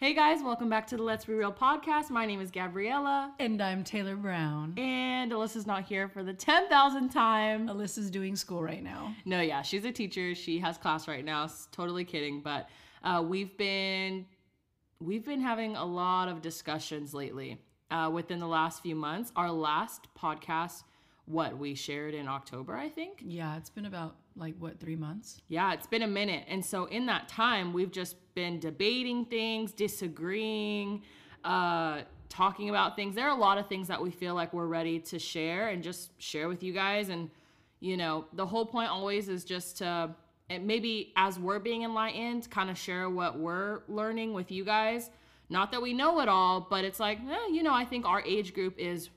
Hey guys, welcome back to the Let's Be Real podcast. My name is Gabriella, And I'm Taylor Brown. and Alyssa's not here for the 10,000th time. Alyssa's doing school right now. No, yeah, she's a teacher. She has class right now. Totally kidding, but uh, we've been we've been having a lot of discussions lately uh, within the last few months. Our last podcast, what we shared in October, I think. Yeah, it's been about like what, three months? Yeah, it's been a minute. And so in that time, we've just been debating things, disagreeing, uh, talking about things. There are a lot of things that we feel like we're ready to share and just share with you guys. And, you know, the whole point always is just to, and maybe as we're being enlightened, kind of share what we're learning with you guys. Not that we know it all, but it's like, eh, you know, I think our age group is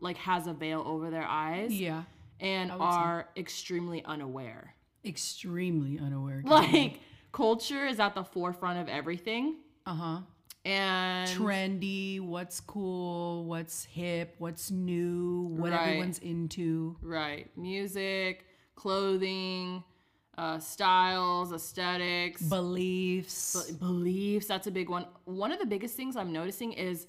like has a veil over their eyes Yeah. and would say. are extremely unaware Extremely unaware. like culture is at the forefront of everything Uh huh. and Trendy, what's cool, what's hip, what's new, what Right. everyone's into. right music clothing uh, styles aesthetics Beliefs. be- beliefs that's a big one one of the biggest things i'm noticing is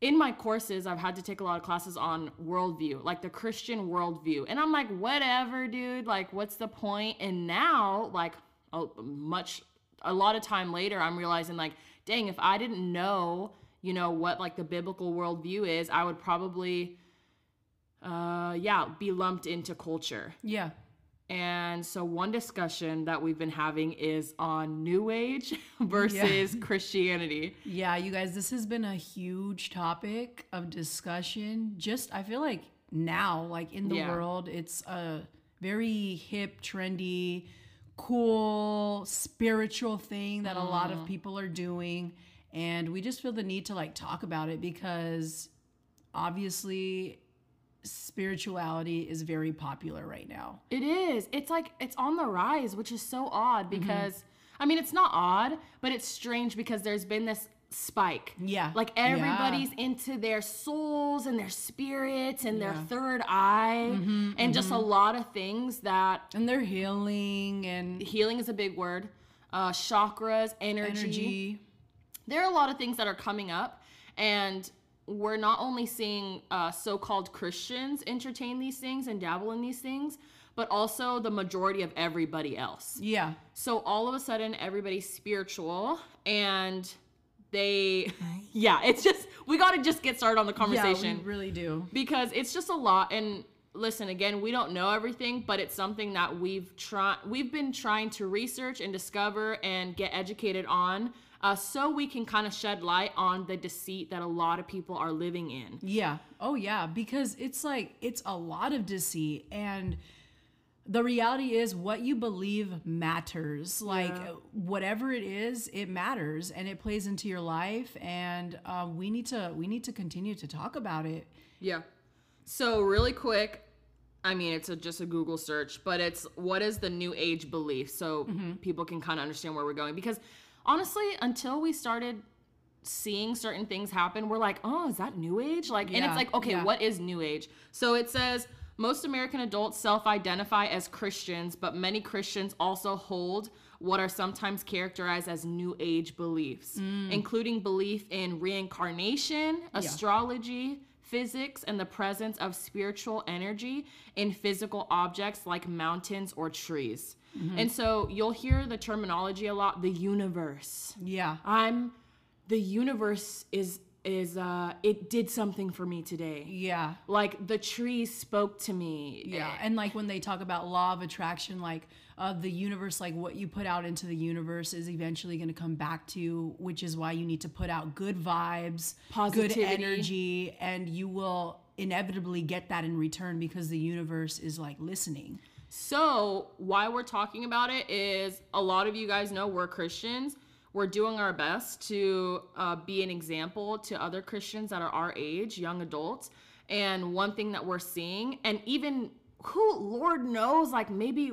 in my courses i've had to take a lot of classes on worldview like the christian worldview and i'm like whatever dude like what's the point? and now like a much a lot of time later i'm realizing like dang if i didn't know you know what like the biblical worldview is i would probably uh yeah be lumped into culture yeah. And so, one discussion that we've been having is on New Age versus Christianity. Yeah, you guys, this has been a huge topic of discussion. Just, I feel like now, like in the Yeah. world, it's a very hip, trendy, cool, spiritual thing that a lot Mm. of people are doing. And we just feel the need to like talk about it because obviously spirituality is very popular right now. It is. It's like it's on the rise, which is so odd Mm-hmm. because, I mean, it's not odd, but it's strange because there's been this spike. Yeah. Like Yeah. everybody's into their souls and their spirits and their Yeah. Mm-hmm, third eye and just a lot of things that And they're healing and healing is a big word. Uh, chakras, energy. there are a lot of things that are coming up and we're not only seeing uh, so-called christians entertain these things and dabble in these things but also the majority of everybody else Yeah. so all of a sudden everybody's spiritual and they yeah it's just we got to just get started on the conversation Yeah, we really do. because it's just a lot and listen again we don't know everything but it's something that we've tried we've been trying to research and discover and get educated on uh, so we can kind of shed light on the deceit that a lot of people are living in Yeah. Oh, yeah. Because it's like, it's a lot of deceit. And the reality is, what you believe matters. Like, whatever it is, it matters and it plays into your life. And uh, we need to, we need to continue to talk about it. yeah so really quick i mean it's a, just a google search but it's what is the new age belief so people can kind of understand where we're going because honestly until we started seeing certain things happen, we're like, oh, is that new age? Like, and it's like, okay, yeah. what is new age? So it says most American adults self identify as Christians, but many Christians also hold what are sometimes characterized as new age beliefs, Mm. including belief in reincarnation, astrology, psychics, and the presence of spiritual energy in physical objects like mountains or trees. Mm-hmm. And so you'll hear the terminology a lot the universe. Yeah. I'm the universe is is uh it did something for me today. Yeah. Like the tree spoke to me. Yeah, and like when they talk about law of attraction, like uh, the universe, like what you put out into the universe is eventually going to come back to you, which is why you need to put out good vibes, good energy, and you will inevitably get that in return because the universe is like listening. So, why we're talking about it is a lot of you guys know we're Christians. We're doing our best to uh, be an example to other Christians that are our age, young adults. And one thing that we're seeing, and even who, Lord knows, like maybe,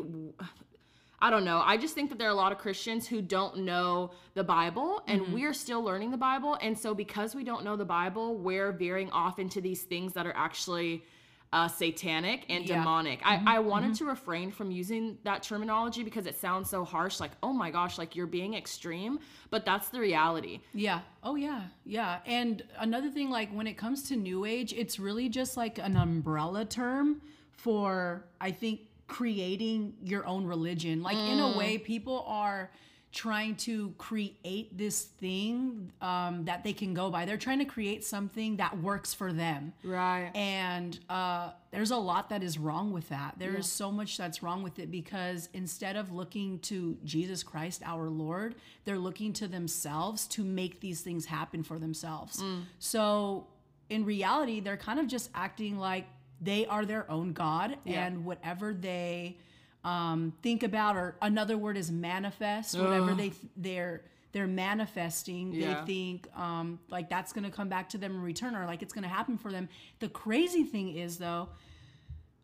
I don't know. I just think that there are a lot of Christians who don't know the Bible, and we're still learning the Bible. And so, because we don't know the Bible, we're veering off into these things that are actually uh, satanic and Yeah. demonic. I, mm-hmm. I wanted mm-hmm. to refrain from using that terminology because it sounds so harsh, like, oh my gosh, like you're being extreme. But that's the reality. Yeah. Oh yeah. Yeah. And another thing, like when it comes to New Age, it's really just like an umbrella term for I think creating your own religion. Like in a mm. way, people are trying to create this thing um, that they can go by. They're trying to create something that works for them. Right. And uh, there's a lot that is wrong with that. There is so much that's wrong with it because instead of looking to Jesus Christ, our Lord, they're looking to themselves to make these things happen for themselves. Mm. So in reality, they're kind of just acting like they are their own God Yeah. and whatever they um, think about, or another word is manifest, whatever Ugh. they they're they're manifesting, Yeah. they think um, like that's going to come back to them in return or like it's going to happen for them. The crazy thing is though,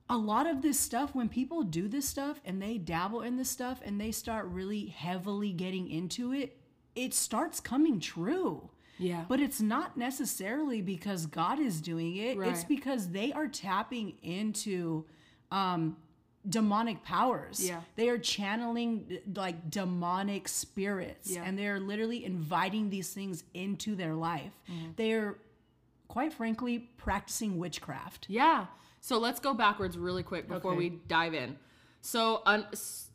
a lot of this stuff when people do this stuff and they dabble in this stuff and they start really heavily getting into it, it starts coming true. Yeah. But it's not necessarily because God is doing it. It's because they are tapping into um demonic powers. Yeah. They are channeling like demonic spirits Yeah. and they're literally inviting these things into their life. Mm-hmm. They're quite frankly practicing witchcraft. Yeah. So let's go backwards really quick before Okay. we dive in. So um,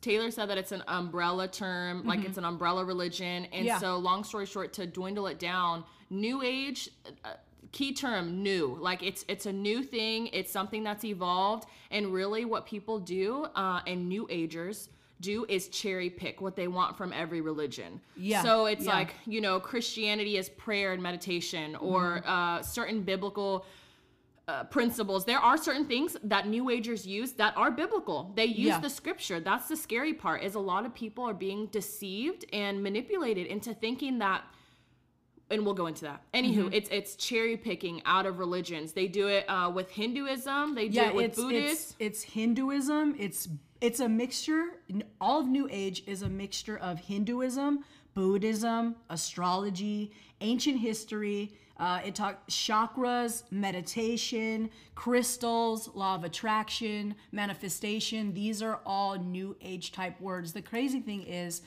Taylor said that it's an umbrella term, like it's an umbrella religion. And Mm-hmm. Yeah. so, long story short, to dwindle it down, New Age, uh, key term, new. Like it's it's a new thing. It's something that's evolved. And really, what people do, uh, and New Agers do, is cherry pick what they want from every religion. Yeah, So it's yeah. like you know, Christianity is prayer and meditation, or Mm-hmm. uh, certain biblical uh, principles. There are certain things that New Agers use that are biblical. They use Yeah. the scripture. That's the scary part. Is a lot of people are being deceived and manipulated into thinking that. And we'll go into that. Anywho, Mm-hmm. it's it's cherry picking out of religions. They do it uh, with Hinduism. They do yeah, it with it's, Buddhists. it's it's Hinduism. It's it's a mixture. All of New Age is a mixture of Hinduism, Buddhism, astrology, ancient history. Uh, it talks chakras, meditation, crystals, law of attraction, manifestation. These are all New Age type words. The crazy thing is,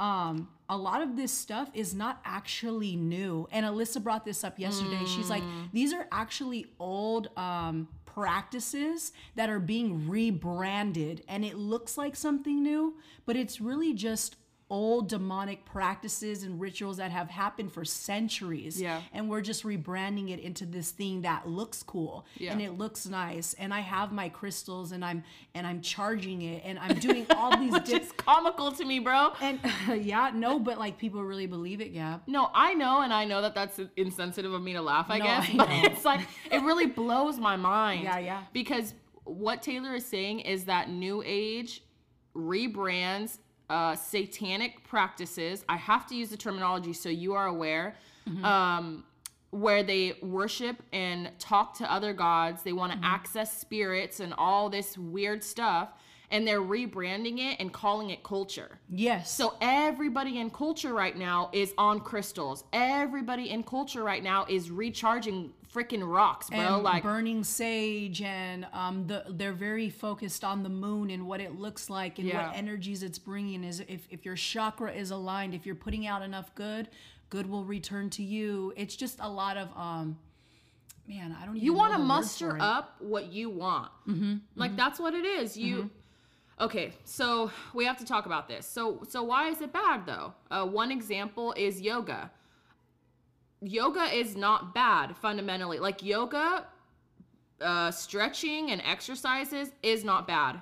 um, a lot of this stuff is not actually new. And Alyssa brought this up yesterday. She's like, these are actually old um, practices that are being rebranded. And it looks like something new, but it's really just old demonic practices and rituals that have happened for centuries. Yeah. And we're just rebranding it into this thing that looks cool Yeah. and it looks nice. And I have my crystals and I'm and I'm charging it and I'm doing all these Which is comical to me, bro. and yeah, no, but like people really believe it, Gab. No, I know, and I know that that's insensitive of me to laugh, I No, guess, I but it's like, it really blows my mind. Yeah, yeah. Because what Taylor is saying is that New Age rebrands uh, satanic practices. I have to use the terminology so you are aware. Mm-hmm. Um, where they worship and talk to other gods. They Mm-hmm. want to access spirits and all this weird stuff. And they're rebranding it and calling it culture. Yes. So everybody in culture right now is on crystals. Everybody in culture right now is recharging freaking rocks, bro. and like burning sage and um the they're very focused on the moon and what it looks like and Yeah. what energies it's bringing is if if your chakra is aligned if you're putting out enough good good will return to you it's just a lot of um man i don't even you want to muster up what you want. Like that's what it is. You Okay, so we have to talk about this. So so why is it bad though? Uh, one example is yoga. Yoga is not bad fundamentally. Like yoga, uh, stretching and exercises is not bad.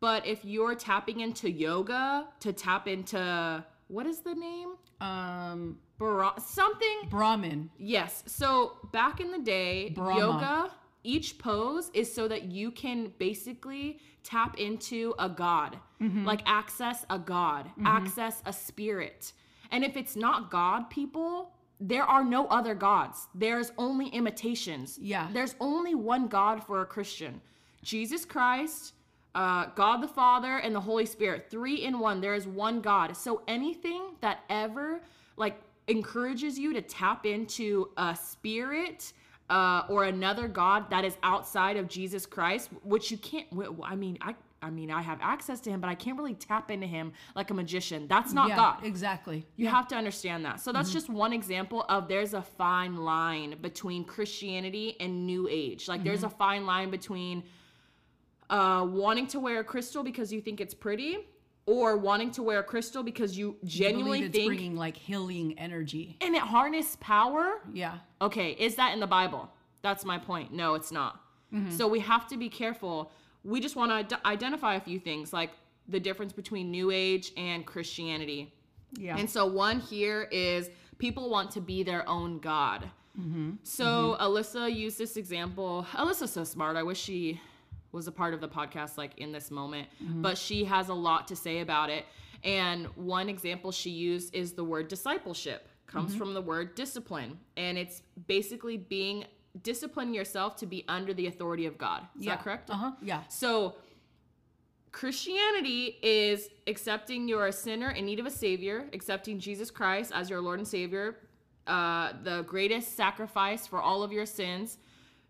But if you're tapping into yoga to tap into what is the name? um Bra- something brahmin Yes. So back in the day, Brahma. yoga, each pose is so that you can basically tap into a god, Mm-hmm. like access a god, access a spirit. And if it's not God, people, there are no other gods. There's only imitations. Yeah. There's only one God for a Christian Jesus Christ, uh, God the Father, and the Holy Spirit. Three in one. There is one God. So anything that ever, like, encourages you to tap into a spirit, uh, or another god that is outside of Jesus Christ, which you can't. I mean, I. I mean, I have access to him, but I can't really tap into him like a magician. That's not yeah, God. exactly. You have to understand that. So that's mm-hmm. just one example of there's a fine line between Christianity and New Age. Like there's mm-hmm. a fine line between uh, wanting to wear a crystal because you think it's pretty, or wanting to wear a crystal because you genuinely it's think bringing like healing energy. and it harness power. Yeah. Okay, is that in the Bible? That's my point. No, it's not. Mm-hmm. So we have to be careful. We just want to identify a few things like the difference between New Age and Christianity. Yeah. And so one here is people want to be their own God. Mm-hmm. So mm-hmm. Alyssa used this example. Alyssa's so smart. I wish she was a part of the podcast like in this moment, mm-hmm. but she has a lot to say about it. And one example she used is the word discipleship. Comes mm-hmm. from the word discipline, and it's basically being discipline yourself to be under the authority of God. Is yeah. that correct? Uh huh. Yeah. So Christianity is accepting you're a sinner in need of a savior, accepting Jesus Christ as your Lord and Savior, uh, the greatest sacrifice for all of your sins,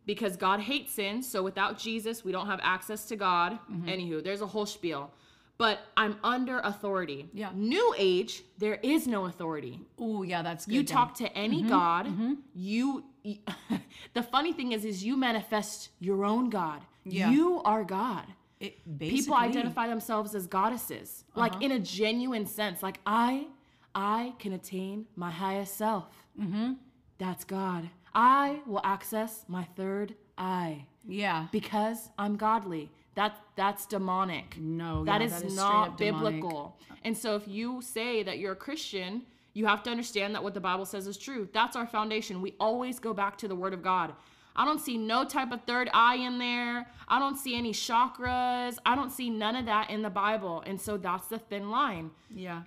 because God hates sin. So without Jesus, we don't have access to God. Anywho, there's a whole spiel. But I'm under authority. Yeah. New Age, there is no authority. Oh, yeah. That's good. You Dan. talk to any God, you the funny thing is is you manifest your own God. Yeah. You are God It, basically, people identify themselves as goddesses like in a genuine sense like i i can attain my highest self mm-hmm. that's god i will access my third eye Yeah. because i'm godly that that's demonic No, that yeah, is that is not up demonic. biblical and so if you say that you're a christian you have to understand that what the bible says is true that's our foundation we always go back to the word of god I don't see no type of third eye in there. I don't see any chakras. I don't see none of that in the Bible. And so that's the thin line. Yeah.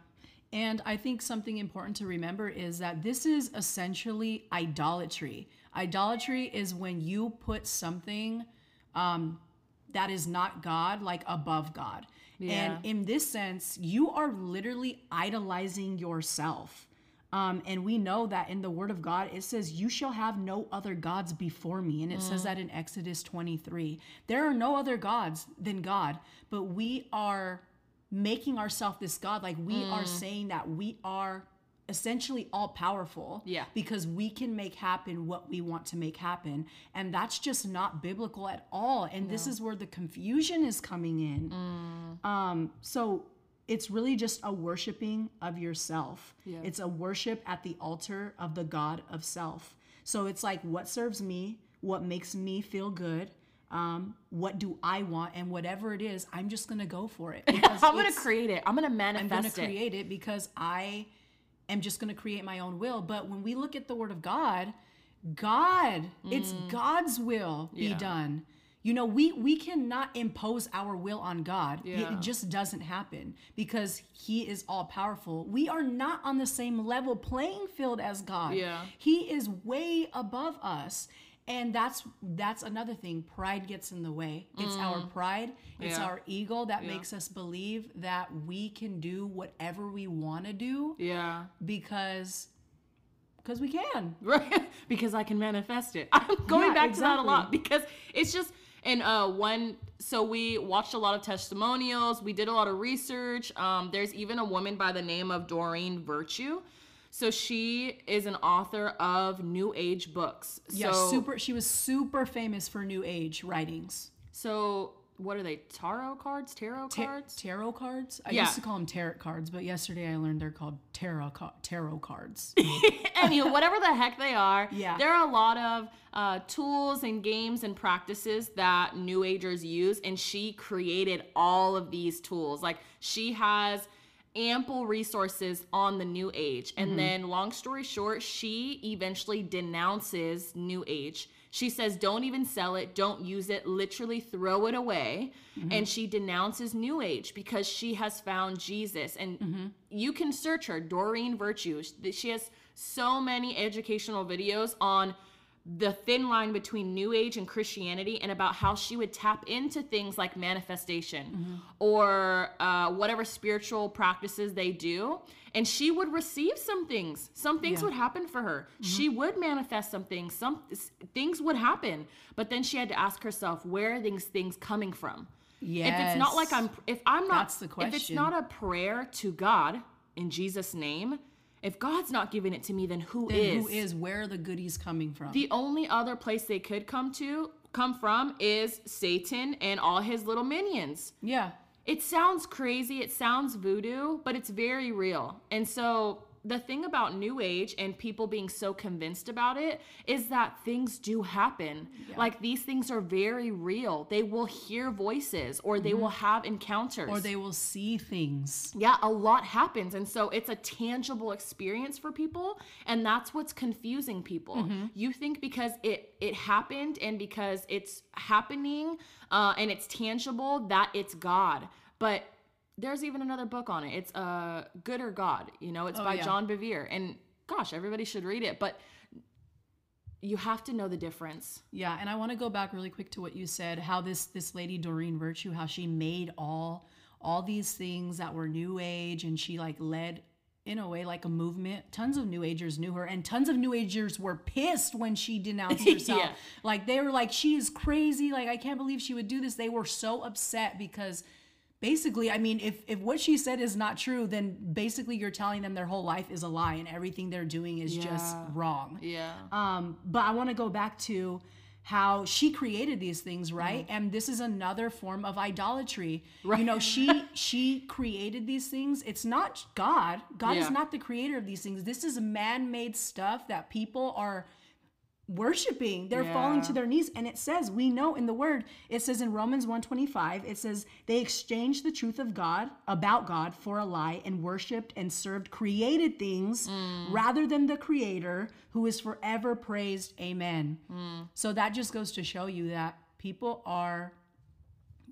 And I think something important to remember is that this is essentially idolatry. Idolatry is when you put something um, that is not God, like above God. Yeah. And in this sense, you are literally idolizing yourself. Um, and we know that in the word of God, it says, You shall have no other gods before me. And it says that in Exodus 23. There are no other gods than God, but we are making ourselves this God. Like we are saying that we are essentially all powerful. Yeah. Because we can make happen what we want to make happen. And that's just not biblical at all. And this is where the confusion is coming in. Um, so it's really just a worshiping of yourself. Yeah. It's a worship at the altar of the God of self. So it's like what serves me, what makes me feel good, um, what do I want, and whatever it is, I'm just gonna go for it. I'm going to create it. I'm going to manifest. It. I'm gonna it. create it because I am just gonna create my own will. But when we look at the Word of God, God, it's God's will be Mm. Yeah. done. You know, we we cannot impose our will on God. It- Yeah. It just doesn't happen because He is all powerful. We are not on the same level playing field as God. Yeah. He is way above us. And that's that's another thing. Pride gets in the way. It's our pride. It's Mm. Yeah. our ego that makes us believe that we can do whatever we want to do Yeah. because because we can. Right. because I can manifest it. I'm going Yeah, back to that a lot because it's just and uh one so we watched a lot of testimonials, we did a lot of research. Um there's even a woman by the name of Doreen Virtue. So she is an author of new age books. Yeah, so, super she was super famous for new age writings. So what are they? Tarot cards? Tarot Ta- cards? tarot cards? I Yeah. used to call them tarot cards, but yesterday I learned they're called tarot ca- tarot cards. anyway, whatever the heck they are, Yeah. there are a lot of uh, tools and games and practices that New Agers use, and she created all of these tools. Like she has ample resources on the New Age, and mm-hmm. then, long story short, she eventually denounces New Age. She says, don't even sell it, don't use it, literally throw it away. Mm-hmm. And she denounces New Age because she has found Jesus. And mm-hmm. you can search her, Doreen Virtue. She has so many educational videos on the thin line between New Age and Christianity, and about how she would tap into things like manifestation Mm-hmm. or uh, whatever spiritual practices they do. And she would receive some things. Some things Yeah. Mm-hmm. would happen for her. She would manifest some things. Some things would happen. But then she had to ask herself, where are these things coming from? Yes. If it's not like I'm, if I'm not, That's the if it's not a prayer to God in Jesus' name, if God's not giving it to me, then who Then is? who is? Where are the goodies coming from? The only other place they could come to, come from, is Satan and all his little minions. yeah. It sounds crazy, it sounds voodoo, but it's very real. And so the thing about new age and people being so convinced about it is that things do happen. Like these things are very real. They will hear voices or they will have encounters. Or they will see things. Yeah, a lot happens. And so it's a tangible experience for people. And that's what's confusing people. Mm-hmm. You think because it it happened and because it's happening uh, and it's tangible that it's God. But there's even another book on it. It's uh Good or God. You know, it's Oh, by yeah. John Bevere. And gosh, everybody should read it. But you have to know the difference. Yeah, and I want to go back really quick to what you said, how this this lady Doreen Virtue, how she made all all these things that were new age and she like led in a way like a movement. Tons of new agers knew her and tons of new agers were pissed when she denounced herself. Yeah. Like they were like she is crazy, like I can't believe she would do this. They were so upset because basically i mean if if what she said is not true then basically you're telling them their whole life is a lie and everything they're doing is just wrong Yeah. um, but I want to go back to how she created these things, right? Mm-hmm. And this is another form of idolatry. right. You know, she she created these things. It's not God. God Yeah. is not the creator of these things. This is man-made stuff that people are worshiping they're falling to their knees and it says we know in the word it says in romans 125 it says they exchanged the truth of god about god for a lie and worshiped and served created things rather than the creator who is forever praised amen so that just goes to show you that people are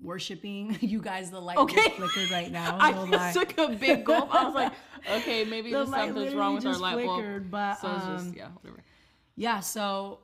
worshiping you guys the light Okay. flickered right now I no just lie. took a big gulp. I was like, okay, maybe something's wrong with our light bulb. but, so um, just yeah, whatever. Yeah, so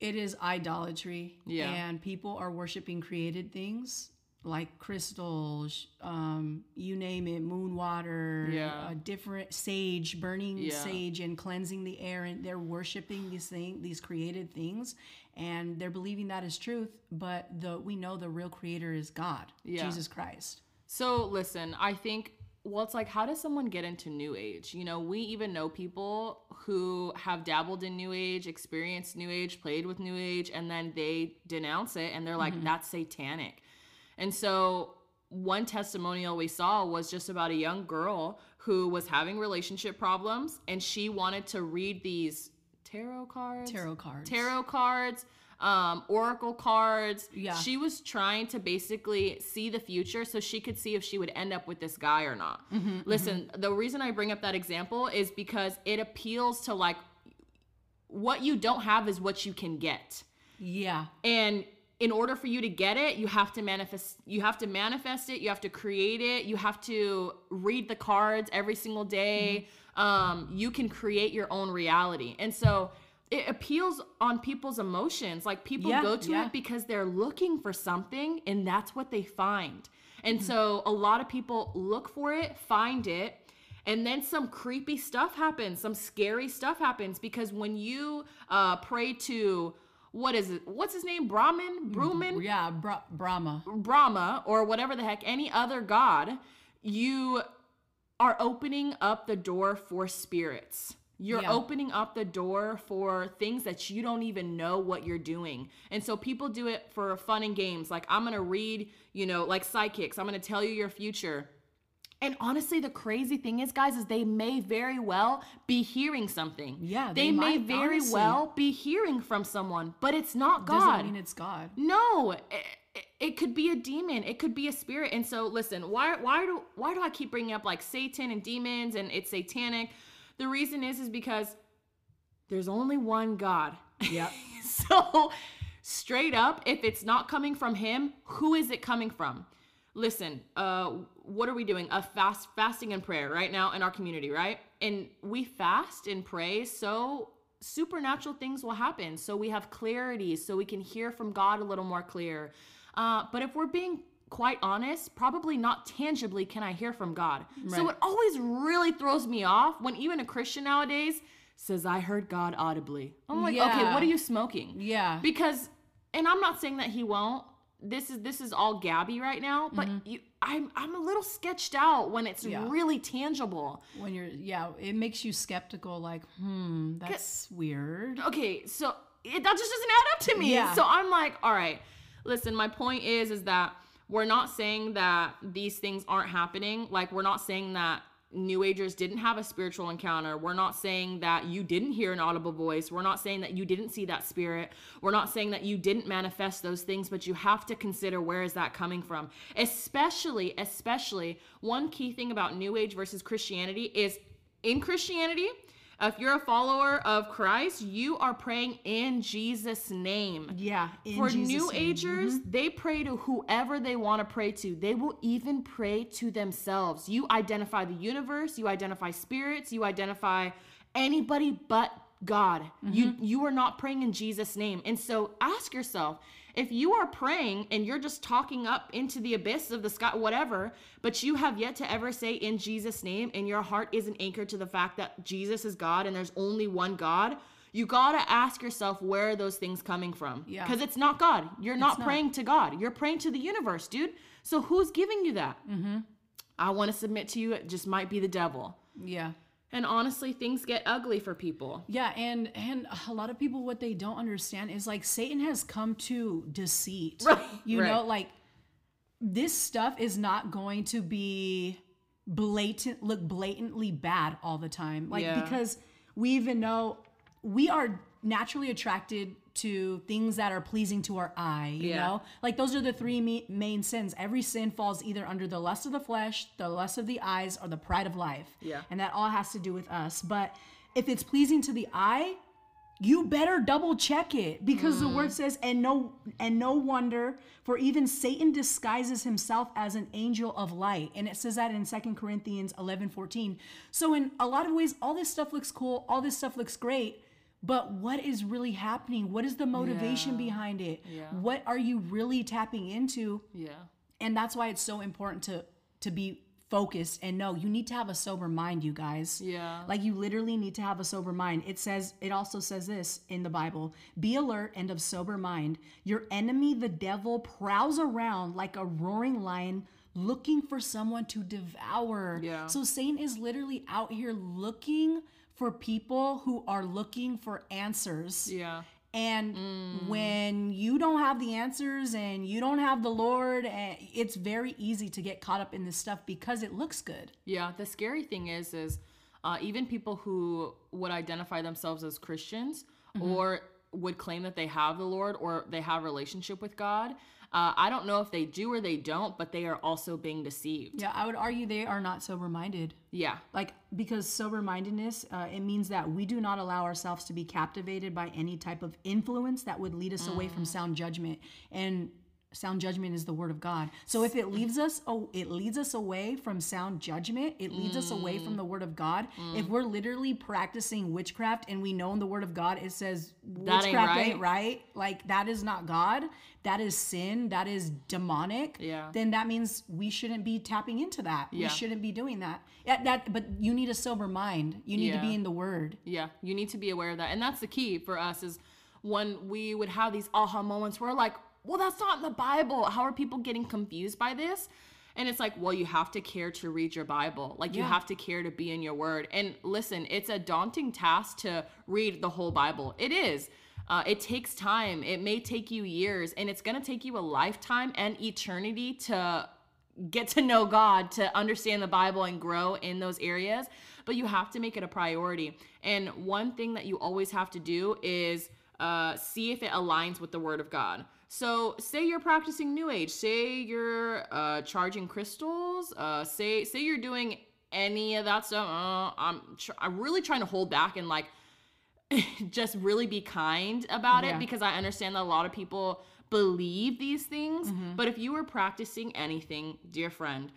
it is idolatry. Yeah. And people are worshiping created things like crystals, um, you name it, moon water, Yeah. different sage, burning Yeah. sage and cleansing the air. And they're worshiping these things, these created things. And they're believing that is truth, but the we know the real creator is God, Yeah. Jesus Christ. So listen, I think well, it's like how does someone get into new age? You know, we even know people who have dabbled in new age, experienced new age, played with new age, and then they denounce it and they're like, mm-hmm. that's satanic. And so one testimonial we saw was just about a young girl who was having relationship problems and she wanted to read these tarot cards. Tarot cards. Tarot cards, um, oracle cards. Yeah. She was trying to basically see the future so she could see if she would end up with this guy or not. Mm-hmm, Listen, the reason I bring up that example is because it appeals to like what you don't have is what you can get. Yeah. And in order for you to get it, you have to manifest you have to manifest it, you have to create it, you have to read the cards every single day. Mm-hmm. Um, you can create your own reality. And so it appeals on people's emotions. Like people Yeah, go to yeah. it because they're looking for something and that's what they find. And Mm-hmm. so a lot of people look for it, find it, and then some creepy stuff happens, some scary stuff happens because when you uh, pray to what is it? What's his name? Brahman? Brahmin, Yeah, Bra- Brahma. Brahma, or whatever the heck, any other god, you are opening up the door for spirits. You're Yeah. opening up the door for things that you don't even know what you're doing. And so people do it for fun and games. Like, I'm going to read, you know, like psychics, I'm going to tell you your future. And honestly, the crazy thing is, guys, is they may very well be hearing something. Yeah, they, they may might, very honestly. well be hearing from someone, but it's not God. Doesn't mean it's God. No, it, it could be a demon. It could be a spirit. And so, listen, why why do why do I keep bringing up like Satan and demons and it's satanic? The reason is is because there's only one God. Yep. so, straight up, if it's not coming from Him, who is it coming from? Listen, uh, what are we doing? A fast fasting and prayer right now in our community, right? And we fast and pray so supernatural things will happen. So we have clarity, so we can hear from God a little more clear. Uh, but if we're being quite honest, probably not tangibly can I hear from God. So it always really throws me off when even a Christian nowadays says, I heard God audibly. I'm like, okay, what are you smoking? Yeah. Because, and I'm not saying that he won't. This is this is all Gabby right now, but you, I'm I'm a little sketched out when it's Mm-hmm. Yeah. really tangible. when you're yeah, it makes you skeptical like, hmm, that's weird. okay so it, that just doesn't add up to me Yeah. so i'm like all right listen my point is is that we're not saying that these things aren't happening. Like we're not saying that new agers didn't have a spiritual encounter. We're not saying that you didn't hear an audible voice. We're not saying that you didn't see that spirit. We're not saying that you didn't manifest those things but you have to consider where is that coming from. Especially especially one key thing about new age versus christianity is in christianity if you're a follower of Christ, you are praying in Jesus' name. Yeah. in For Jesus' New name. Mm-hmm. Agers, they pray to whoever they want to pray to. They will even pray to themselves. You identify the universe, you identify spirits, you identify anybody but God. You mm-hmm. you are not praying in Jesus' name. And so ask yourself, if you are praying and you're just talking up into the abyss of the sky, whatever, but you have yet to ever say in Jesus' name, and your heart isn't anchored to the fact that Jesus is God and there's only one God, you gotta ask yourself where are those things coming from? Yeah. Because it's not God. You're not not. praying to God. You're praying to the universe, dude. So who's giving you that? Mm-hmm. I want to submit to you. It just might be the devil. Yeah. And honestly, things get ugly for people. Yeah, and and a lot of people what they don't understand is like Satan has come to deceit. Right, You right. know, like this stuff is not going to be blatant look blatantly bad all the time. Like Yeah. because we even know we are naturally attracted to things that are pleasing to our eye, you Yeah. know? Like those are the three me- main sins. Every sin falls either under the lust of the flesh, the lust of the eyes, or the pride of life. Yeah. And that all has to do with us. But if it's pleasing to the eye, you better double check it because the word mm. says and no and no wonder for even satan disguises himself as an angel of light and it says that in 2 corinthians 11 14 so in a lot of ways all this stuff looks cool all this stuff looks great but what is really happening what is the motivation Yeah. behind it Yeah. what are you really tapping into Yeah. and that's why it's so important to to be focused and know you need to have a sober mind you guys Yeah. like you literally need to have a sober mind it says it also says this in the bible be alert and of sober mind your enemy the devil prowls around like a roaring lion looking for someone to devour Yeah. so satan is literally out here looking for people who are looking for answers Yeah. and Mm. when you don't have the answers and you don't have the Lord, eh, it's very easy to get caught up in this stuff because it looks good. Yeah, the scary thing is, is uh, even people who would identify themselves as Christians or would claim that they have the Lord or they have a relationship with God. Uh, I don't know if they do or they don't, but they are also being deceived. Yeah, I would argue they are not sober minded. Yeah, Like, because sober mindedness, uh, it means that we do not allow ourselves to be captivated by any type of influence that would lead us away from sound judgment. And sound judgment is the word of God. So if it leads us, oh, it leads us away from sound judgment. It leads us away from the word of God. If we're literally practicing witchcraft and we know in the word of God it says That ain't witchcraft right. ain't right, like that is not God. That is sin. That is demonic. Yeah. Then that means we shouldn't be tapping into that. Yeah. We shouldn't be doing that. Yeah, that. But you need a sober mind. You need to be in the Word. yeah, you need to be aware of that. And that's the key for us is when we would have these aha moments where we're like, well, that's not in the Bible. How are people getting confused by this? And it's like, well, you have to care to read your Bible. Like, you have to care to be in your word. And listen, it's a daunting task to read the whole Bible. It is. Uh, it takes time. It may take you years, and it's going to take you a lifetime and eternity to get to know God, to understand the Bible and grow in those areas. But you have to make it a priority. And one thing that you always have to do is uh, see if it aligns with the Word of God. So, say you're practicing New Age. Say you're uh, charging crystals. Uh, say say you're doing any of that stuff. Uh, I'm tr- I'm really trying to hold back and like just really be kind about Yeah. it because I understand that a lot of people believe these things. But if you were practicing anything, dear friend,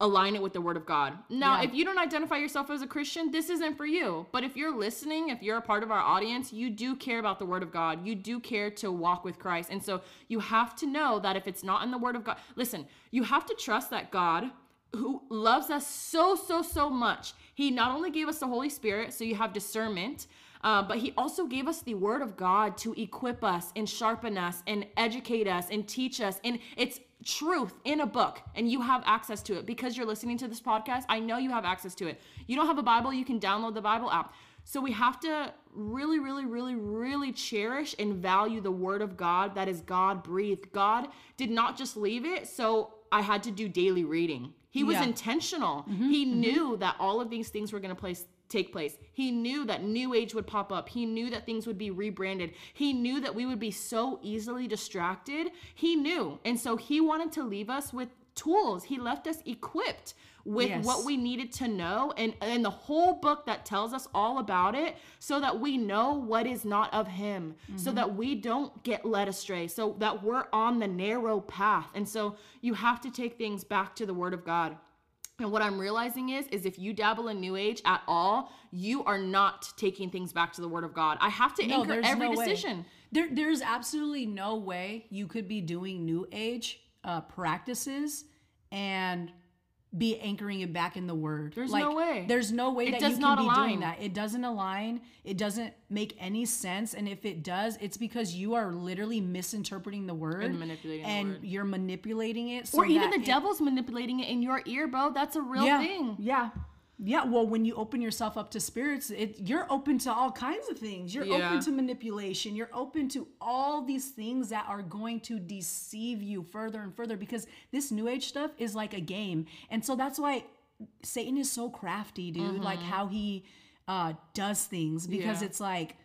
align it with the word of God. Now, Yeah. if you don't identify yourself as a Christian, this isn't for you. But if you're listening, if you're a part of our audience, you do care about the word of God. You do care to walk with Christ. And so you have to know that if it's not in the word of God, listen, you have to trust that God who loves us so so so much. He not only gave us the Holy Spirit so you have discernment, uh, but he also gave us the word of God to equip us and sharpen us and educate us and teach us. And it's truth in a book, and you have access to it because you're listening to this podcast. I know you have access to it. You don't have a Bible, you can download the Bible app. So we have to really, really, really, really cherish and value the word of God that is God breathed. God did not just leave it, so I had to do daily reading. He was Yeah. intentional. Mm-hmm. he mm-hmm. knew that all of these things were going to place take place. He knew that new age would pop up. He knew that things would be rebranded. He knew that we would be so easily distracted. He knew. And so he wanted to leave us with tools. He left us equipped with Yes. what we needed to know and and the whole book that tells us all about it so that we know what is not of him so that we don't get led astray so that we're on the narrow path and so you have to take things back to the word of god and what I'm realizing is, is if you dabble in New Age at all, you are not taking things back to the Word of God. I have to No, anchor every no way. decision. There, there's absolutely no way you could be doing new age uh, practices and be anchoring it back in the word. There's no way. There's no way It that does you can not be align. doing that. It doesn't align. It doesn't make any sense. And if it does, it's because you are literally misinterpreting the word And manipulating and word. you're manipulating it. So Or even the it- devil's manipulating it in your ear, bro. That's a real yeah, thing. Yeah. Yeah, well, when you open yourself up to spirits, it, you're open to all kinds of things. You're Yeah. open to manipulation. You're open to all these things that are going to deceive you further and further because this new age stuff is like a game. And so that's why Satan is so crafty, dude. Like how he uh, does things because Mm-hmm. Yeah. it's like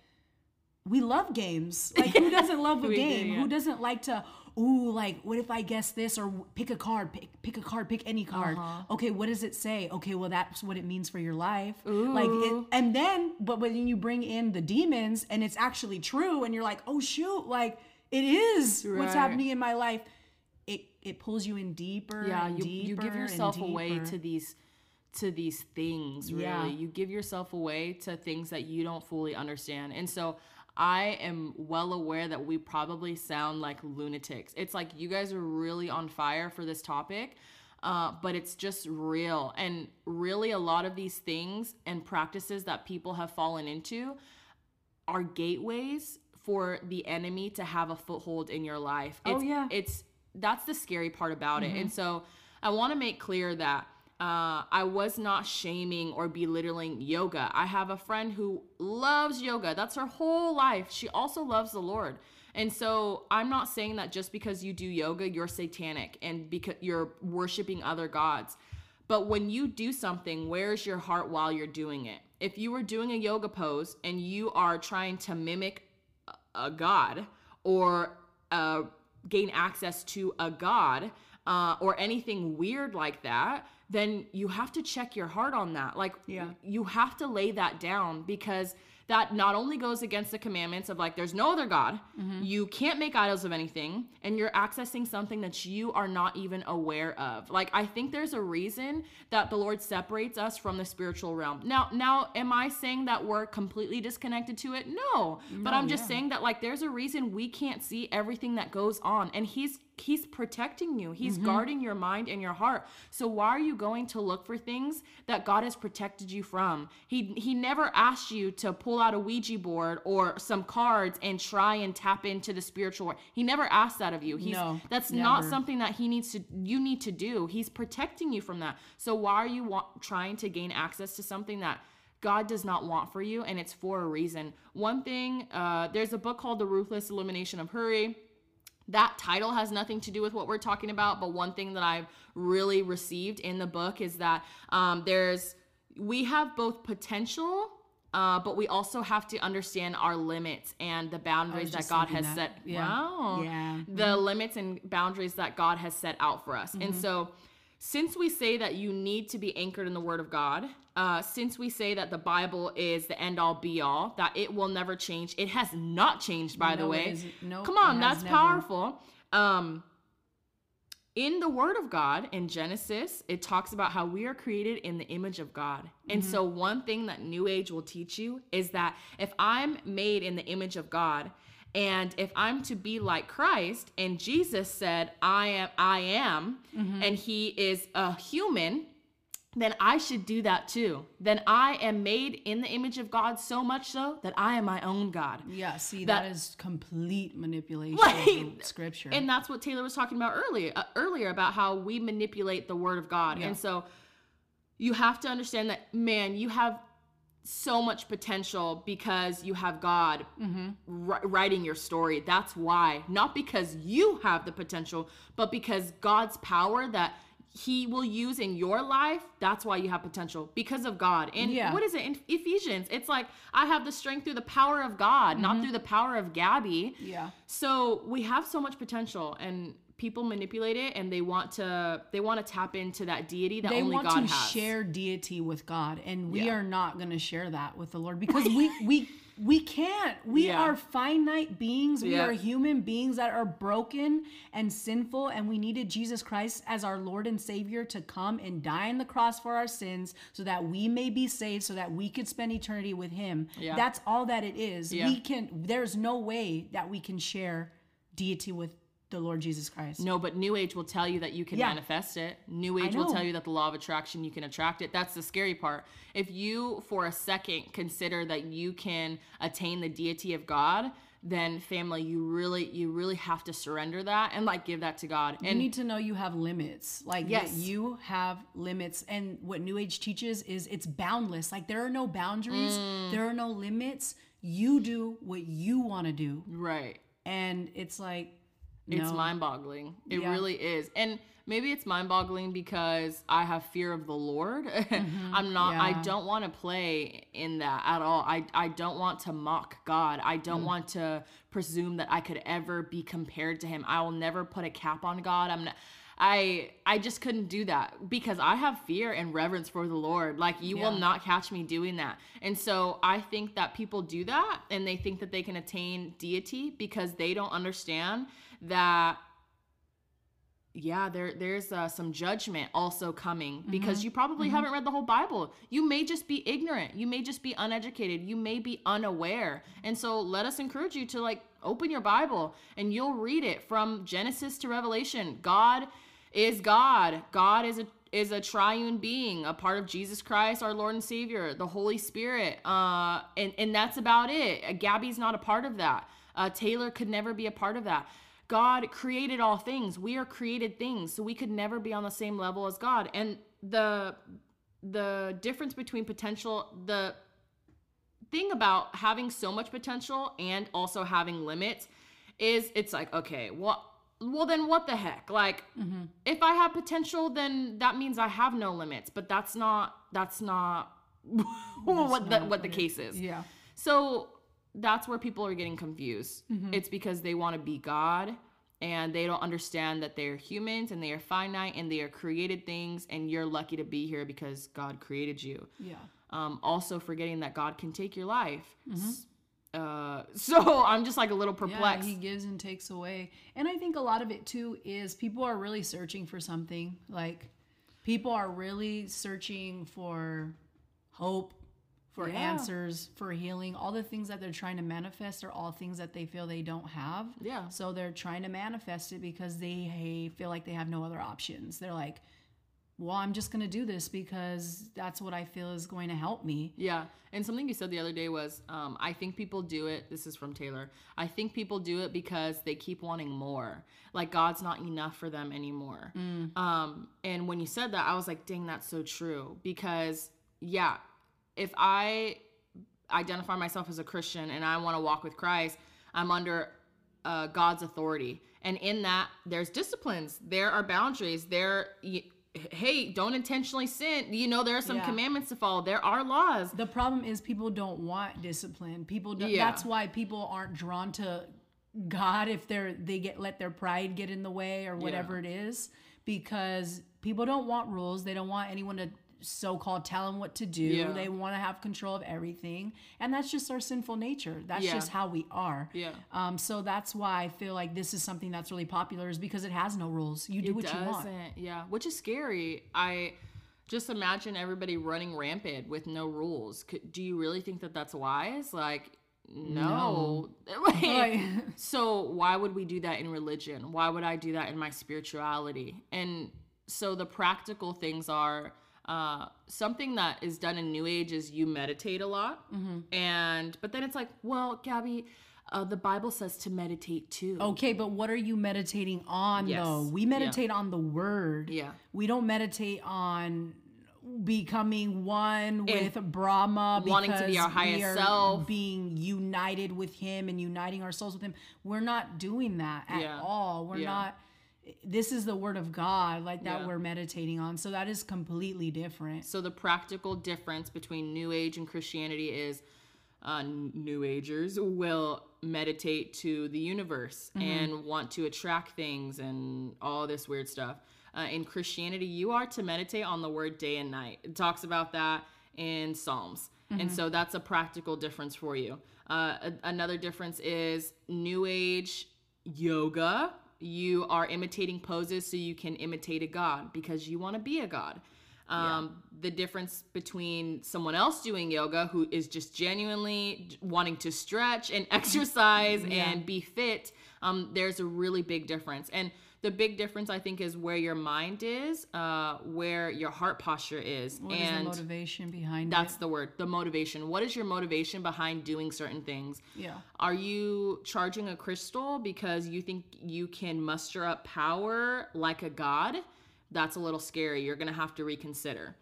we love games. Like who doesn't love a We do, game? yeah. Who doesn't like to? Ooh, like what if I guess this or pick a card? Pick pick a card. Pick any card. Uh-huh. Okay, what does it say? Okay, well that's what it means for your life. Like, it, and then but when you bring in the demons and it's actually true, and you're like, oh shoot, like it is what's happening in my life. It it pulls you in deeper. yeah you, you give yourself away to these to these things really Yeah. you give yourself away to things that you don't fully understand and so i am well aware that we probably sound like lunatics it's like you guys are really on fire for this topic uh, but it's just real and really a lot of these things and practices that people have fallen into are gateways for the enemy to have a foothold in your life. Oh, yeah. It's that's the scary part about it. And so I want to make clear that uh, I was not shaming or belittling yoga. I have a friend who loves yoga. That's her whole life. She also loves the Lord. And so I'm not saying that just because you do yoga, you're satanic and because you're worshiping other gods. But when you do something, where's your heart while you're doing it? If you were doing a yoga pose and you are trying to mimic a- god or uh, gain access to a god uh, or anything weird like that, then you have to check your heart on that. Like, Yeah. you have to lay that down because that not only goes against the commandments of like there's no other god mm-hmm. you can't make idols of anything and you're accessing something that you are not even aware of like i think there's a reason that the lord separates us from the spiritual realm now now am i saying that we're completely disconnected to it no, but i'm just yeah. saying that like there's a reason we can't see everything that goes on and he's he's protecting you. He's guarding your mind and your heart. So why are you going to look for things that god has protected you from? He he never asked you to pull out a ouija board or some cards and try and tap into the spiritual world. He never asked that of you. He's No, that's not something that he needs to you need to do. He's protecting you from that. So why are you wa- trying to gain access to something that God does not want for you, and it's for a reason. One thing, uh, there's a book called The Ruthless Elimination of Hurry that title has nothing to do with what we're talking about but one thing that i've really received in the book is that um, there's we have both potential uh, but we also have to understand our limits and the boundaries that god has that. set Yeah. wow Yeah. the limits and boundaries that god has set out for us Mm-hmm. and so since we say that you need to be anchored in the word of god uh, since we say that the bible is the end all be all that it will never change it has not changed by the No, it way. No, come on that's never. powerful um in the word of God in Genesis, it talks about how we are created in the image of God. And so, one thing that New Age will teach you is that if I'm made in the image of God, and if I'm to be like Christ, and Jesus said, I am, I am, and he is a human, then I should do that too. Then I am made in the image of God so much so that I am my own God. Yeah, see, That- that is complete manipulation Right. of scripture. And that's what Taylor was talking about earlier uh, earlier about how we manipulate the word of God. Yeah. And so you have to understand that man, you have so much potential because you have God Mm-hmm. ri- writing your story. That's why. Not because you have the potential, but because God's power that he will use in your life, that's why you have potential because of God. And Yeah. what is it in Ephesians? It's like I have the strength through the power of God, not Mm-hmm. through the power of Gabby. yeah. So we have so much potential and people manipulate it and they want to they want to tap into that deity that they only want God to has. share deity with God, and we Yeah. are not going to share that with the Lord because we we we can't. We Yeah. are finite beings. We Yeah. are human beings that are broken and sinful, and we needed Jesus Christ as our Lord and Savior to come and die on the cross for our sins, so that we may be saved, so that we could spend eternity with Him. Yeah. That's all that it is. We can. There's no way that we can share deity with the Lord Jesus Christ. No, but New Age will tell you that you can Yeah. manifest it. New Age will tell you that the law of attraction, you can attract it. That's the scary part. If you, for a second, consider that you can attain the deity of God, then family, you really, you really have to surrender that and like give that to God. you need to know you have limits like Yes. you have limits and what new age teaches is it's boundless like there are no boundaries Mm. there are no limits you do what you want to do right. and it's like It's no. mind boggling. It Yeah. really is. And maybe it's mind boggling because I have fear of the Lord. I'm not, I Mm-hmm. Don't want to play in that at all. I, I don't want to mock God. I don't Mm. want to presume that I could ever be compared to him. I will never put a cap on God. I'm not. I I just couldn't do that because I have fear and reverence for the Lord. Like you will not catch me doing that. And so I think that people do that and they think that they can attain deity because they don't understand that yeah there there's uh, some judgment also coming because you probably haven't read the whole bible. You may just be ignorant. You may just be uneducated. You may be unaware. And so let us encourage you to like open your bible and you'll read it from genesis to revelation. God is god. God is a is a triune being, a part of Jesus Christ, our Lord and Savior, the Holy Spirit, uh, and and that's about it. Gabby's not a part of that. Uh, Taylor could never be a part of that. God created all things. We are created things, so we could never be on the same level as God. And the the difference between potential, the thing about having so much potential and also having limits is it's like, okay, well, well then what the heck? Like mm-hmm. if I have potential, then that means I have no limits, but that's not that's not what the not what the what it- case is. yeah So that's where people are getting confused. Mm-hmm. It's because they want to be God and they don't understand that they're humans and they are finite and they are created things and you're lucky to be here because God created you. yeah Um, also forgetting that God can take your life. Mm-hmm. Uh, so I'm just like a little yeah perplexed. he gives and takes away and i think a lot of it too is people are really searching for something like people are really searching for hope for Yeah. answers for healing all the things that they're trying to manifest are all things that they feel they don't have Yeah. so they're trying to manifest it because they hey, feel like they have no other options they're like well i'm just going to do this because that's what i feel is going to help me Yeah. And something you said the other day was um, I think people do it. This is from Taylor. I think people do it because they keep wanting more. Like God's not enough for them anymore. Um, and when you said that, I was like, dang, that's so true. Because, yeah, if I identify myself as a Christian and I want to walk with Christ, I'm under uh, God's authority. And in that, there's disciplines, there are boundaries, there. Y- Hey, don't intentionally sin. You know, there are some Yeah. commandments to follow. There are laws. The problem is people don't want discipline. People don't, Yeah. that's why people aren't drawn to God if they're they get let their pride get in the way or whatever it is because people don't want rules. They don't want anyone to so-called tell them what to do. Yeah. They want to have control of everything, and that's just our sinful nature. That's Yeah. just how we are. Yeah. Um, so that's why I feel like this is something that's really popular, is because it has no rules. You do it what doesn't. you want. Yeah, which is scary. I just imagine everybody running rampant with no rules. Do you really think that that's wise? Like, no. Like, Like- so why would we do that in religion? Why would I do that in my spirituality? And so the practical things are uh, something that is done in New Age is you meditate a lot, Mm-hmm. and but then it's like, well, Gabby. Uh, the Bible says to meditate too. Okay, but what are you meditating on Yes. though? We meditate on the word. Yeah. We don't meditate on becoming one with Brahma wanting to be our highest self. being united with him and uniting ourselves with him. We're not doing that at Yeah. all. We're Yeah. not this is the word of God like that Yeah. we're meditating on. So that is completely different. So the practical difference between New Age and Christianity is uh, New Agers will meditate to the universe and want to attract things and all this weird stuff. Uh, in Christianity, you are to meditate on the word day and night. It talks about that in Psalms. And so that's a practical difference for you. Uh, a- another difference is New Age yoga. You are imitating poses so you can imitate a god because you want to be a god. Um, The difference between someone else doing yoga who is just genuinely wanting to stretch and exercise and be fit, um, there's a really big difference. And the big difference, I think, is where your mind is, uh, where your heart posture is. What is and the motivation behind that's it? the word, the motivation. What is your motivation behind doing certain things? Yeah. Are you charging a crystal because you think you can muster up power like a god? That's a little scary. You're going to have to reconsider.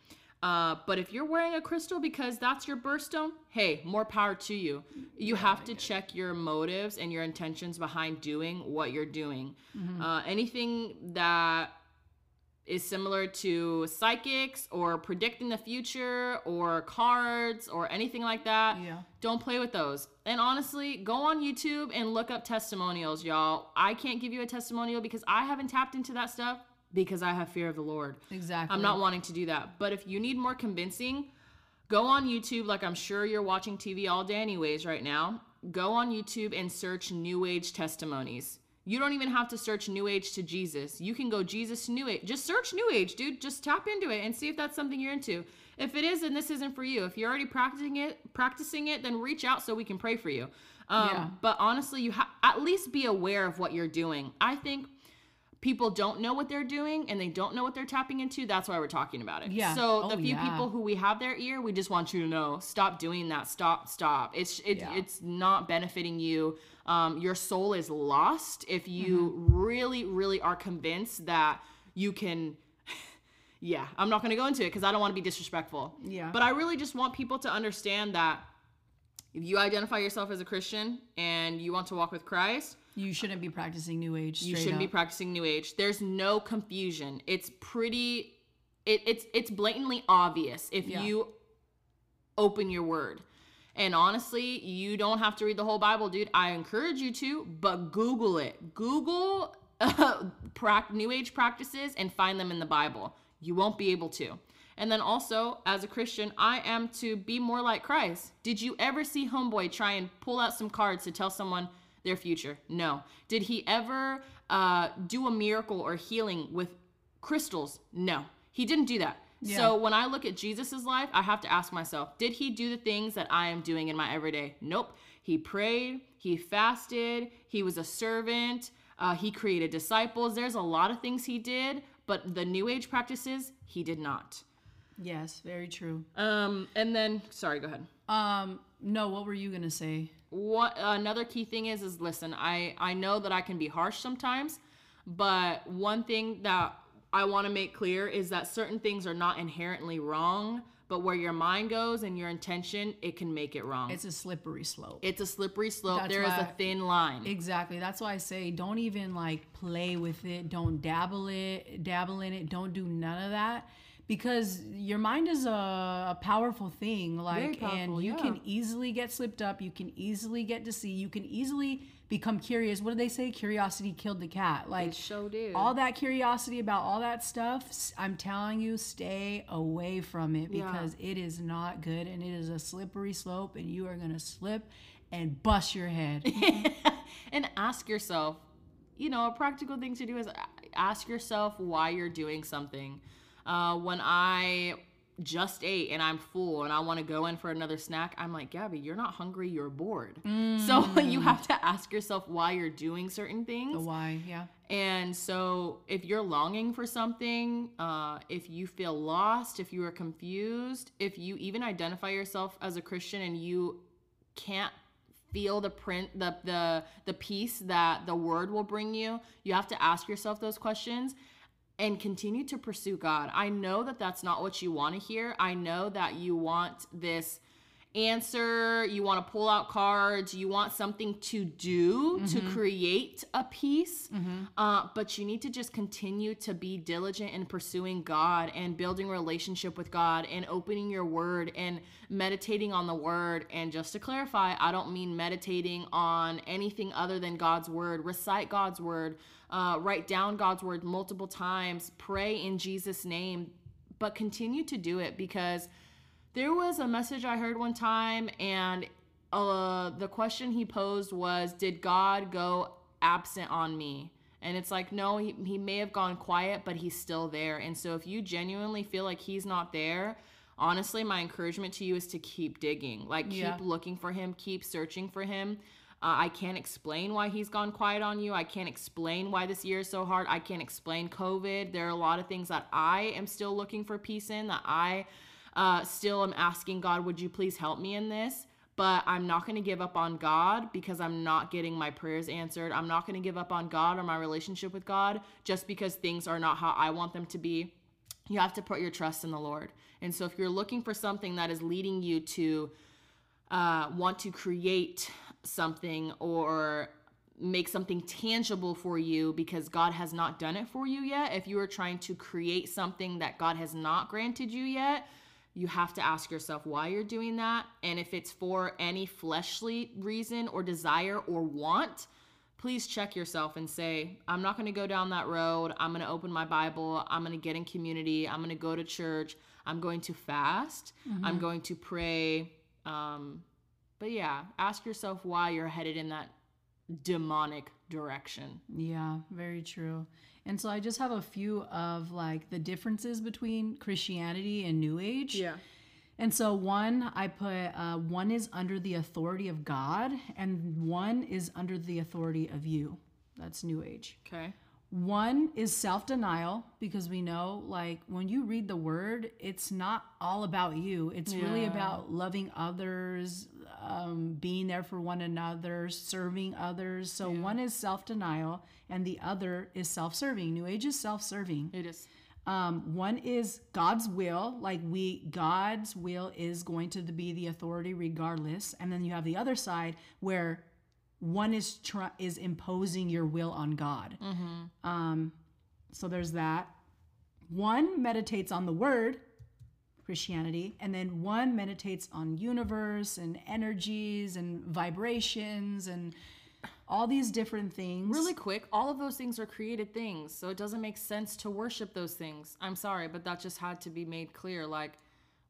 Uh, but if you're wearing a crystal because that's your birthstone, hey, more power to you. You have to check your motives and your intentions behind doing what you're doing. Uh, anything that is similar to psychics or predicting the future or cards or anything like that. Yeah. Don't play with those. And honestly, go on YouTube and look up testimonials, y'all. I can't give you a testimonial because I haven't tapped into that stuff because I have fear of the Lord. Exactly. I'm not wanting to do that. But if you need more convincing, go on YouTube, like I'm sure you're watching TV all day, anyways, right now. Go on YouTube and search New Age testimonies. You don't even have to search New Age to Jesus. You can go Jesus to New Age. Just search New Age, dude. Just tap into it and see if that's something you're into. If it is, then this isn't for you. If you're already practicing it, practicing it, then reach out so we can pray for you. Um, Yeah. But honestly, you ha- at least be aware of what you're doing. I think people don't know what they're doing and they don't know what they're tapping into. That's why we're talking about it. Yeah. So the Oh, few yeah. people who we have their ear, we just want you to know, stop doing that. Stop, stop. It's it, Yeah. it's not benefiting you. Um, your soul is lost if you Mm-hmm. really, really are convinced that you can. Yeah, I'm not going to go into it because I don't want to be disrespectful. Yeah. But I really just want people to understand that if you identify yourself as a Christian and you want to walk with Christ, You shouldn't be practicing New Age. you shouldn't be practicing new age. There's no confusion. It's pretty it, it's it's blatantly obvious if Yeah. you open your word. And honestly you don't have to read the whole bible dude. I encourage you to but google it. Google uh, prac- new age practices and find them in the bible. You won't be able to. And then also as a christian i am to be more like christ. Did you ever see homeboy try and pull out some cards to tell someone their future no did he ever uh, do a miracle or healing with crystals no he didn't do that Yeah. so when I look at Jesus's life, I have to ask myself, did he do the things that I am doing in my everyday? Nope. He prayed, he fasted, he was a servant, uh, he created disciples. There's a lot of things he did, but the new age practices, he did not. Yes, very true. Um, and then, sorry, go ahead. Um, no, what were you gonna say? What another key thing is is listen i i know that i can be harsh sometimes but one thing that i want to make clear is that certain things are not inherently wrong but where your mind goes and your intention it can make it wrong It's a slippery slope. it's a slippery slope That's There is a thin line Exactly. That's why I say don't even like play with it. Don't dabble it, dabble in it. Don't do none of that because your mind is a, a powerful thing like powerful, and you yeah. can easily get slipped up you can easily get deceived you can easily become curious what do they say curiosity killed the cat like It sure did. all that curiosity about all that stuff i'm telling you stay away from it Yeah. because it is not good and it is a slippery slope and you are going to slip and bust your head and ask yourself, you know, a practical thing to do is uh, ask yourself why you're doing something. Uh, when I just ate and I'm full and I want to go in for another snack, I'm like, Gabby, you're not hungry, you're bored. So you have to ask yourself why you're doing certain things. why yeah And so, if you're longing for something, uh, if you feel lost, if you are confused, if you even identify yourself as a Christian and you can't feel the print, the the the peace that the Word will bring you, you have to ask yourself those questions and continue to pursue God. I know that that's not what you want to hear. I know that you want this answer, you want to pull out cards, you want something to do to create a peace. Uh, but you need to just continue to be diligent in pursuing God and building relationship with God and opening your word and meditating on the word. And just to clarify, I don't mean meditating on anything other than God's word. Recite God's word, uh, write down God's word multiple times, pray in Jesus' name, but continue to do it because there was a message I heard one time, and uh, the question he posed was, Did God go absent on me? And it's like, no, he, he may have gone quiet, but he's still there. And so if you genuinely feel like he's not there, honestly, my encouragement to you is to keep digging. Like, keep Yeah. looking for him, keep searching for him. Uh, I can't explain why he's gone quiet on you. I can't explain why this year is so hard. I can't explain COVID. There are a lot of things that I am still looking for peace in, that I uh, still am asking God, would you please help me in this? But I'm not going to give up on God because I'm not getting my prayers answered. I'm not going to give up on God or my relationship with God just because things are not how I want them to be. You have to put your trust in the Lord. And so if you're looking for something that is leading you to uh, want to create something or make something tangible for you because God has not done it for you yet, if you are trying to create something that God has not granted you yet, you have to ask yourself why you're doing that. And if it's for any fleshly reason or desire or want, please check yourself and say, I'm not going to go down that road. I'm going to open my Bible. I'm going to get in community. I'm going to go to church. I'm going to fast. I'm going to pray. Um, but yeah, ask yourself why you're headed in that demonic direction. Yeah, very true. And so I just have a few of like the differences between Christianity and New Age. Yeah. And so one, I put uh, one is under the authority of God, and one is under the authority of you. That's New Age. Okay. One is self denial because we know, like, when you read the word, it's not all about you. It's really about loving others, um, being there for one another, serving others. So one is self denial, and the other is self serving. New Age is self serving. It is. Um, one is God's will, like we God's will is going to be the authority regardless, and then you have the other side where one is try- is imposing your will on God. Um, so there's that. One meditates on the Word, Christianity, and then one meditates on universe and energies and vibrations and all these different things. Really quick, all of those things are created things, so it doesn't make sense to worship those things. I'm sorry, but that just had to be made clear. Like,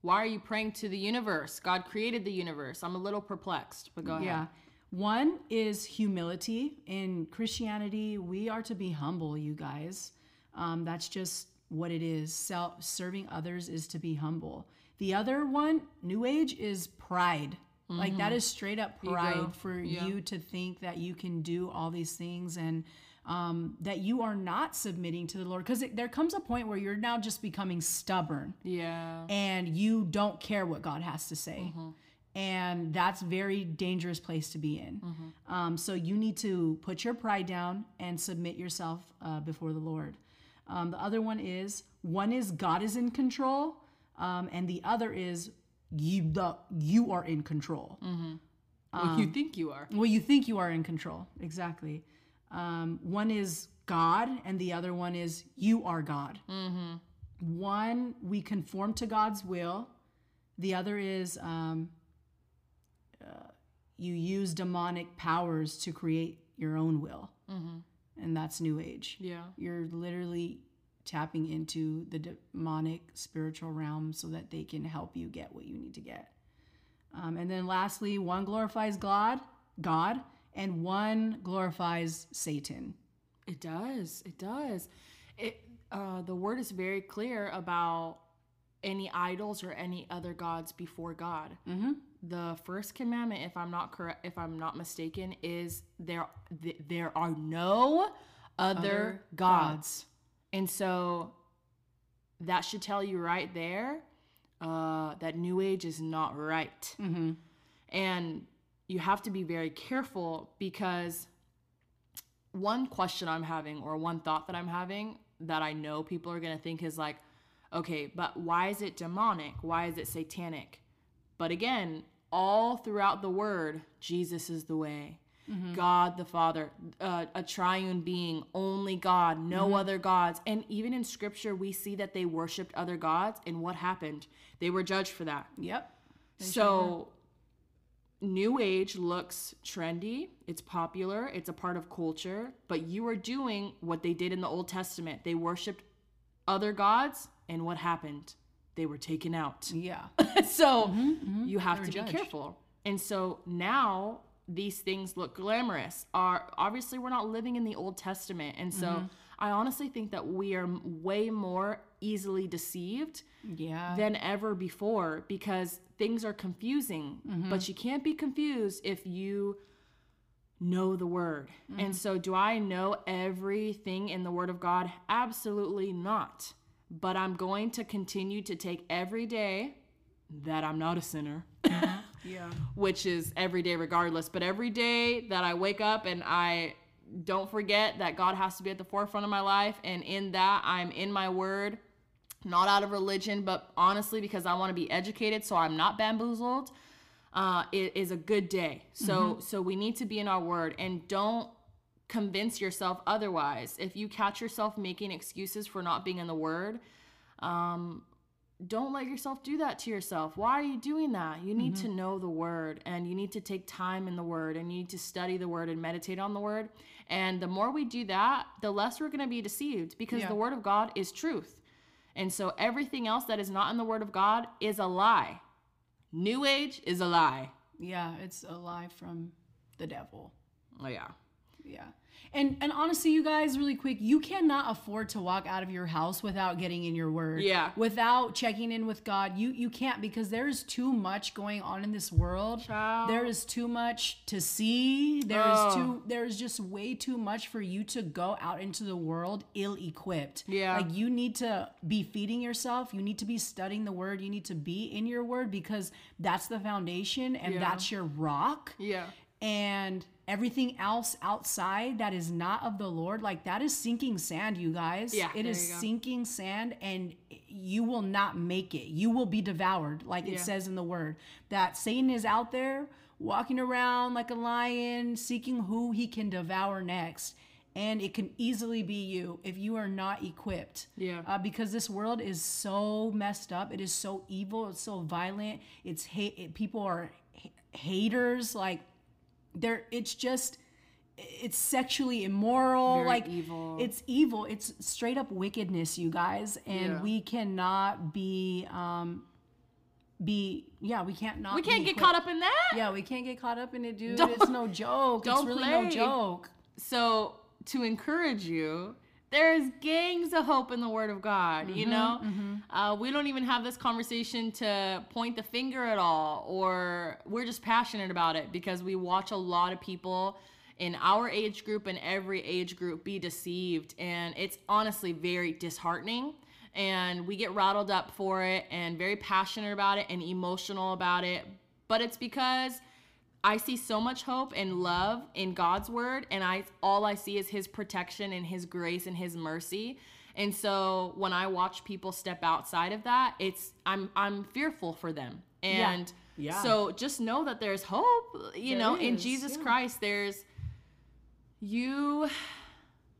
why are you praying to the universe? God created the universe. I'm a little perplexed, but go ahead. Yeah. One is humility. In Christianity, we are to be humble, you guys. Um, that's just what it is. Self serving others is to be humble. The other one, New Age, is pride. Like that is straight up pride Ego. for Yeah. you to think that you can do all these things and um, that you are not submitting to the Lord. Because there comes a point where you're now just becoming stubborn Yeah. and you don't care what God has to say. And that's very dangerous place to be in. Um, so you need to put your pride down and submit yourself uh, before the Lord. Um, the other one is one is God is in control, um, and the other is you the you are in control. well, you think you are. Well, you think you are in control. Exactly. Um, one is God, and the other one is you are God. one we conform to God's will. The other is um, uh, you use demonic powers to create your own will, and that's New Age. Yeah. You're literally tapping into the demonic spiritual realm so that they can help you get what you need to get. Um, and then lastly, one glorifies God, God, and one glorifies Satan. It does. It does. It uh, the word is very clear about any idols or any other gods before God. Mm-hmm. The first commandment, if I'm not correct, if I'm not mistaken, is there th- there are no other, Other gods. and so that should tell you right there uh, that New Age is not right. Mm-hmm. And you have to be very careful because one question I'm having or one thought that I'm having that I know people are going to think is like, okay, but why is it demonic? Why is it satanic? But again, all throughout the word, Jesus is the way. God the Father, uh, a triune being, only God, no other gods. And even in scripture, we see that they worshiped other gods. And what happened? They were judged for that. Yep. So, New Age looks trendy, it's popular, it's a part of culture, but you are doing what they did in the Old Testament. They worshiped other gods, and what happened? They were taken out. Yeah. so, you have to be careful. And so now these things look glamorous. Are obviously we're not living in the Old Testament. And so Mm-hmm. I honestly think that we are way more easily deceived Yeah. than ever before because things are confusing. But you can't be confused if you know the word. And so, do I know everything in the word of God? Absolutely not. But I'm going to continue to take every day that I'm not a sinner. yeah. which is every day regardless. But every day that I wake up and I don't forget that God has to be at the forefront of my life, and in that I'm in my word, not out of religion, but honestly because I want to be educated, so I'm not bamboozled. Uh, it is a good day. So so we need to be in our word and don't convince yourself otherwise. If you catch yourself making excuses for not being in the word, um, don't let yourself do that to yourself. Why are you doing that? You need to know the word and you need to take time in the word and you need to study the word and meditate on the word. And the more we do that, the less we're going to be deceived because Yeah. the word of God is truth. And so everything else that is not in the word of God is a lie. New age is a lie. Yeah. It's a lie from the devil. Oh, yeah. Yeah. And and honestly, you guys, really quick, you cannot afford to walk out of your house without getting in your word. Yeah. Without checking in with God. You you can't because there's too much going on in this world. Child. There is too much to see. There is Oh. too there's just way too much for you to go out into the world ill equipped. Yeah. Like you need to be feeding yourself. You need to be studying the word. You need to be in your word because that's the foundation and Yeah. that's your rock Yeah. And everything else outside that is not of the Lord, like that is sinking sand, you guys. Yeah, it is sinking sand, and you will not make it. You will be devoured, like Yeah. it says in the word. That Satan is out there walking around like a lion, seeking who he can devour next. And it can easily be you if you are not equipped. Yeah. Uh, because this world is so messed up. It is so evil. It's so violent. It's hate. It, people are h- haters. Like they're it's just it's sexually immoral Very like evil. it's evil it's straight up wickedness you guys and Yeah. we cannot be um be yeah we can't not We can't get equipped. caught up in that. yeah we can't get caught up in it dude Don't- it's no joke it's don't really no play. joke So, to encourage you, there's gangs of hope in the Word of God, you know? Uh, we don't even have this conversation to point the finger at all, or we're just passionate about it because we watch a lot of people in our age group and every age group be deceived. And it's honestly very disheartening. And we get rattled up for it and very passionate about it and emotional about it. But it's because I see so much hope and love in God's word and I all I see is his protection and his grace and his mercy. And so when I watch people step outside of that, it's I'm I'm fearful for them. And Yeah. so just know that there's hope, you There know, in Jesus yeah. Christ there's you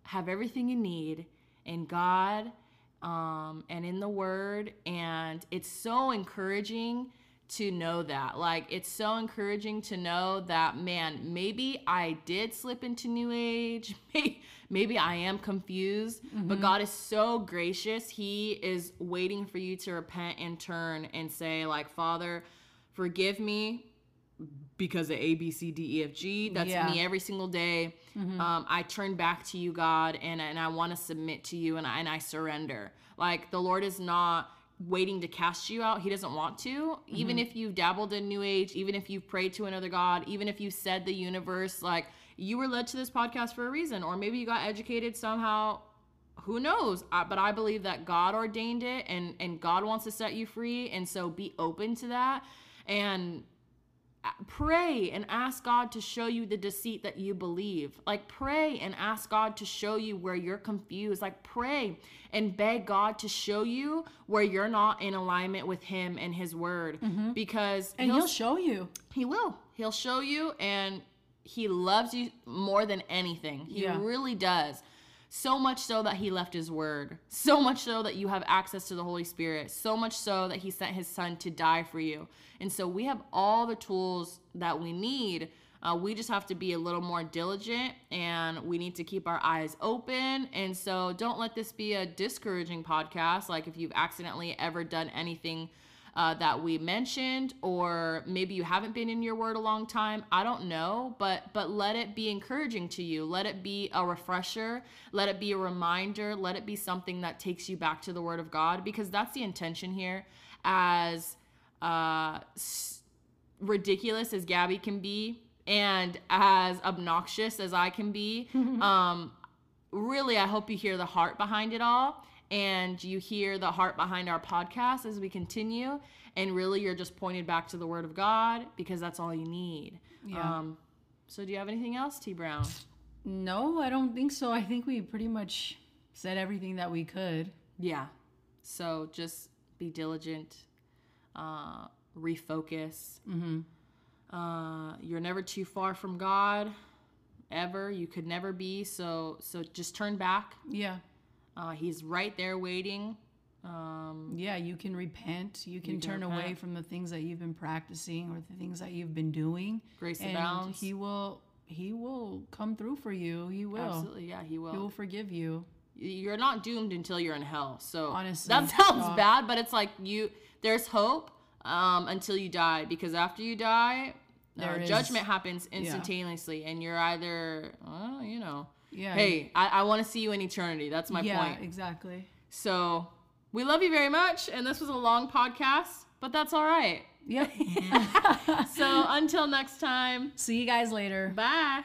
have everything you need in God um, and in the Word, and it's so encouraging to know that. Like, it's so encouraging to know that, man, maybe I did slip into New Age. Maybe I am confused, mm-hmm. but God is so gracious. He is waiting for you to repent and turn and say, like, Father, forgive me because of A, B, C, D, E, F, G. That's yeah. me every single day. Mm-hmm. Um, I turn back to you, God, and, and I want to submit to you and I, and I surrender. Like, the Lord is not waiting to cast you out. He doesn't want to. Mm-hmm. Even if you've dabbled in New Age, even if you've prayed to another God, even if you said the universe, like you were led to this podcast for a reason, or maybe you got educated somehow. Who knows? I, but I believe that God ordained it and, and God wants to set you free. And so be open to that. And pray and ask God to show you the deceit that you believe. Like pray and ask God to show you where you're confused. Like pray and beg God to show you where you're not in alignment with him and his word mm-hmm. because and he'll, he'll show you. He will. He'll show you and he loves you more than anything. He yeah. really does. So much so that he left his word. So much so that you have access to the Holy Spirit. So much so that he sent his son to die for you. And so we have all the tools that we need. Uh, we just have to be a little more diligent and we need to keep our eyes open. And so don't let this be a discouraging podcast. Like if you've accidentally ever done anything uh, that we mentioned or maybe you haven't been in your word a long time i don't know but but let it be encouraging to you. Let it be a refresher. Let it be a reminder. Let it be something that takes you back to the word of god because that's the intention here as uh, s- ridiculous as gabby can be and as obnoxious as i can be um, really i hope you hear the heart behind it all and you hear the heart behind our podcast as we continue and really you're just pointed back to the word of god because that's all you need. Yeah. Um, so do you have anything else t. Brown? No i don't think so. I think we pretty much said everything that we could. Yeah. So just be diligent uh, refocus. Mm-hmm. uh, you're never too far from god ever. You could never be. So so just turn back. Yeah uh, he's right there waiting. Um, yeah, you can repent. You can, you can turn repent. away from the things that you've been practicing or the things that you've been doing. Grace and abounds. He will. He will come through for you. He will. Absolutely, yeah, he will. He will forgive you. You're not doomed until you're in hell. So honestly, that sounds uh, bad, but it's like you. There's hope um, until you die, because after you die, uh, judgment happens instantaneously, yeah. and you're either, well, you know yeah. Hey, I, I want to see you in eternity. That's my yeah, point. exactly. So we love you very much. And this was a long podcast, but that's all right. Yep. so until next time. See you guys later. Bye.